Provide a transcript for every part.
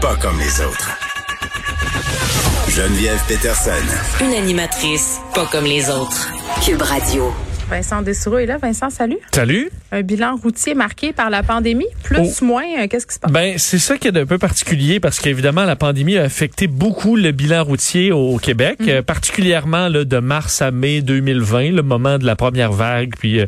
pas comme les autres. Geneviève Peterson. Une animatrice pas comme les autres. Cube Radio. Vincent Dessureau est là. Vincent, salut. Salut. Un bilan routier marqué par la pandémie, plus, Oh. moins, euh, qu'est-ce qui se passe? Ben, c'est ça qui est un peu particulier parce qu'évidemment, la pandémie a affecté beaucoup le bilan routier au Québec, Mhm. euh, particulièrement là, de mars à mai 2020, le moment de la première vague, puis euh,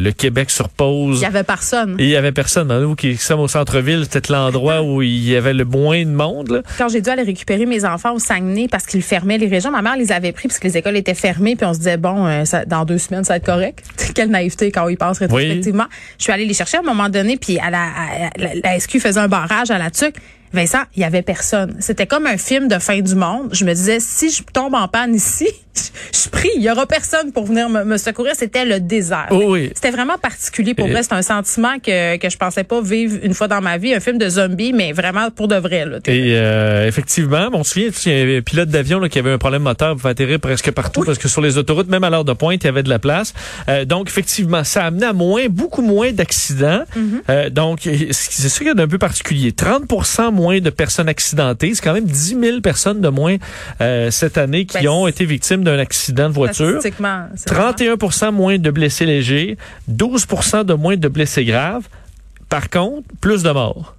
le Québec sur pause. Il y avait personne. Et il y avait personne. Nous qui sommes au centre-ville, c'était l'endroit où il y avait le moins de monde. Là. Quand j'ai dû aller récupérer mes enfants au Saguenay parce qu'ils fermaient les régions, ma mère les avait pris parce que les écoles étaient fermées, puis on se disait, bon, euh, ça- dans deux semaines, ça va être correct. Quelle naïveté quand on y pense rétrospectivement. Je suis allée les chercher à un moment donné, puis à la, à- la, la SQ faisait un barrage à la tuque. Vincent, il y avait personne. C'était comme un film de fin du monde. Je me disais, si je tombe en panne ici, je, prie, il y aura personne pour venir me, me secourir. C'était le désert. Oh oui. C'était vraiment particulier pour Et- vrai. C'est un sentiment que, que je pensais pas vivre une fois dans ma vie. Un film de zombie, mais vraiment pour de vrai. Là. Et euh, effectivement, on se souvient, il y avait un pilote d'avion là, qui avait un problème moteur, pouvait atterrir presque partout parce que sur les autoroutes, même à l'heure de pointe, il y avait de la place. Euh, donc effectivement, ça a amené à moins, beaucoup moins d'accidents. Euh, donc c'est ça qui est un peu particulier. 30 moins de personnes accidentées, c'est quand même 10 000 personnes de moins euh, cette année qui Ben, ont été victimes d'un accident de voiture. Statistiquement, c'est vraiment- 31% moins de blessés légers, 12% de moins de blessés graves. Par contre, plus de morts.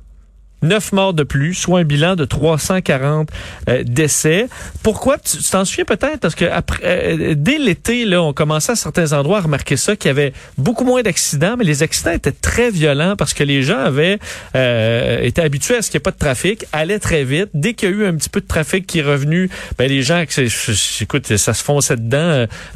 9 morts de plus, soit un bilan de 340 euh, décès. Pourquoi? Tu t'en souviens peut-être? Parce que après, euh, dès l'été, là, on commençait à certains endroits à remarquer ça, qu'il y avait beaucoup moins d'accidents, mais les accidents étaient très violents parce que les gens avaient euh, été habitués à ce qu'il n'y ait pas de trafic, allaient très vite. Dès qu'il y a eu un petit peu de trafic qui est revenu, ben, les gens, écoute, ça se fonçait dedans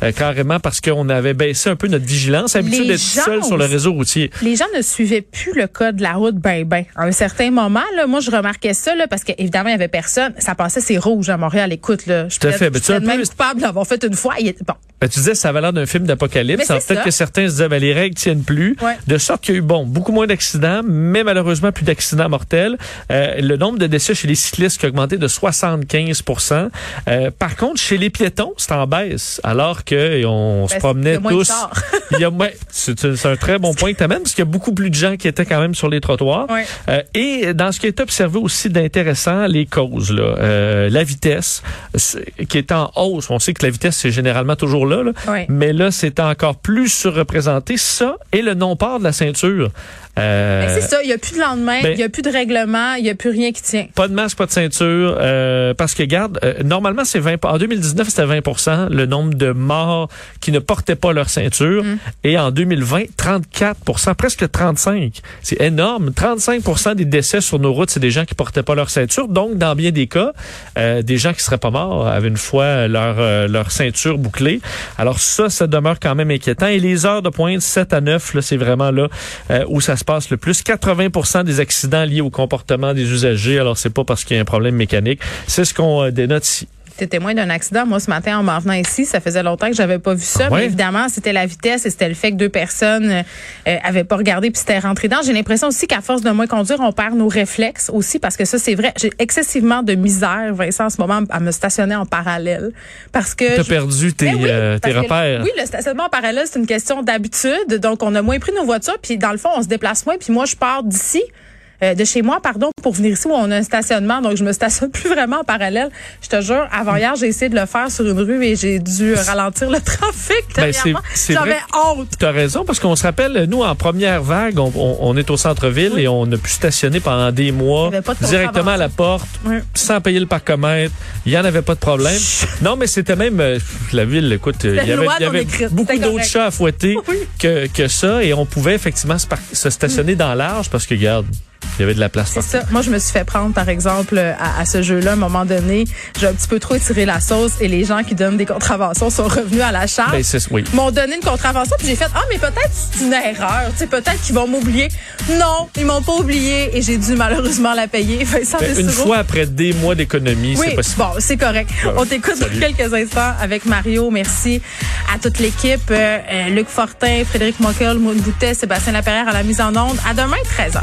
euh, carrément parce qu'on avait baissé un peu notre vigilance, habitué d'être seul sur le réseau routier. Les gens ne suivaient plus le code de la route ben ben. À un certain moment, là, moi je remarquais ça là, parce qu'évidemment il y avait personne. Ça passait c'est rouge à Montréal. Écoute là, je Tout à suis fait. Ben, un même coupable d'avoir fait une fois. Il est- bon, Ben, tu disais, ça avait l'air d'un film d'apocalypse. Peut-être que certains se disaient, ben, les règles tiennent plus. Ouais. De sorte qu'il y a eu, bon, beaucoup moins d'accidents, mais malheureusement plus d'accidents mortels. Euh, le nombre de décès chez les cyclistes qui a augmenté de 75% euh, Par contre, chez les piétons, c'est en baisse. Alors que on se Ben, promenait tous. il y a c'est un très bon point que tu amènes, parce qu'il y a beaucoup plus de gens qui étaient quand même sur les trottoirs. Ouais. Euh, et dans ce qui est observé aussi d'intéressant, les causes, là, Euh, la vitesse, qui est en hausse. On sait que la vitesse, c'est généralement toujours là, là. Mais là, c'est encore plus surreprésenté. Ça et le non-port de la ceinture. Euh, Ben, c'est ça. Il y a plus de lendemain. ben- il y a plus de règlement. Il y a plus rien qui tient. pas de masque, pas de ceinture, euh, parce que garde, euh, normalement c'est 20. En 2019 c'était 20% le nombre de morts qui ne portaient pas leur ceinture, Mm. et en 2020 34% presque 35. C'est énorme. 35% des décès sur nos routes c'est des gens qui portaient pas leur ceinture. Donc dans bien des cas, euh, des gens qui seraient pas morts avaient une fois leur leur ceinture bouclée. Alors ça, ça demeure quand même inquiétant. Et les heures de pointe 7 à 9, là, c'est vraiment là euh, où ça se passe le plus. 80% des accidents liés au comportement des usagers. Alors, c'est pas parce qu'il y a un problème mécanique. C'est ce qu'on euh, dénote ici. T'es témoin d'un accident. Moi, ce matin, en m'en venant ici, ça faisait longtemps que j'avais pas vu ça. Ah ouais? Mais évidemment, c'était la vitesse et c'était le fait que deux personnes euh, euh, avaient pas regardé puis c'était rentré dedans. J'ai l'impression aussi qu'à force de moins conduire, on perd nos réflexes aussi parce que ça, c'est vrai. J'ai excessivement de misère, Vincent, en ce moment, à me stationner en parallèle. Parce que... T'as je- perdu tes, Ben oui, euh, tes que- repères. oui, le stationnement en parallèle, c'est une question d'habitude. Donc, on a moins pris nos voitures, puis dans le fond, on se déplace moins. Puis moi, je pars d'ici, euh, de chez moi, pardon, pour venir ici où on a un stationnement. Donc, je me stationne plus vraiment en parallèle. Je te jure, avant hier, j'ai essayé de le faire sur une rue et j'ai dû ralentir le trafic. Ben, J'avais honte. Tu as raison, parce qu'on se rappelle, nous, en première vague, on, on- on est au centre-ville Oui. et on a pu stationner pendant des mois y directement à la porte, Oui. sans payer le parcomètre. Il n'y en avait pas de problème. non, mais c'était même euh, la ville, écoute, il y avait, il y avait beaucoup d'autres chats à fouetter Oui. que, que ça et on pouvait effectivement se, se stationner dans l'arge parce que, regarde, il y avait de la place C'est ça. Moi, je me suis fait prendre, par exemple, à, à ce jeu-là. À un moment donné, j'ai un petit peu trop étiré la sauce et les gens qui donnent des contraventions sont revenus à la charge. Ben, c'est- oui. m'ont donné une contravention puis j'ai fait ah mais peut-être c'est une erreur tu sais peut-être qu'ils vont m'oublier non ils m'ont pas oublié et j'ai dû malheureusement la payer Ben, une fois après des mois d'économie, oui, c'est possible. bon, c'est correct. On t'écoute dans quelques instants avec Mario. Merci à toute l'équipe. Euh, euh, Luc Fortin, Frédéric Mockel, Maud Boutet, Sébastien Laperrière à la mise en onde. À demain, 13h.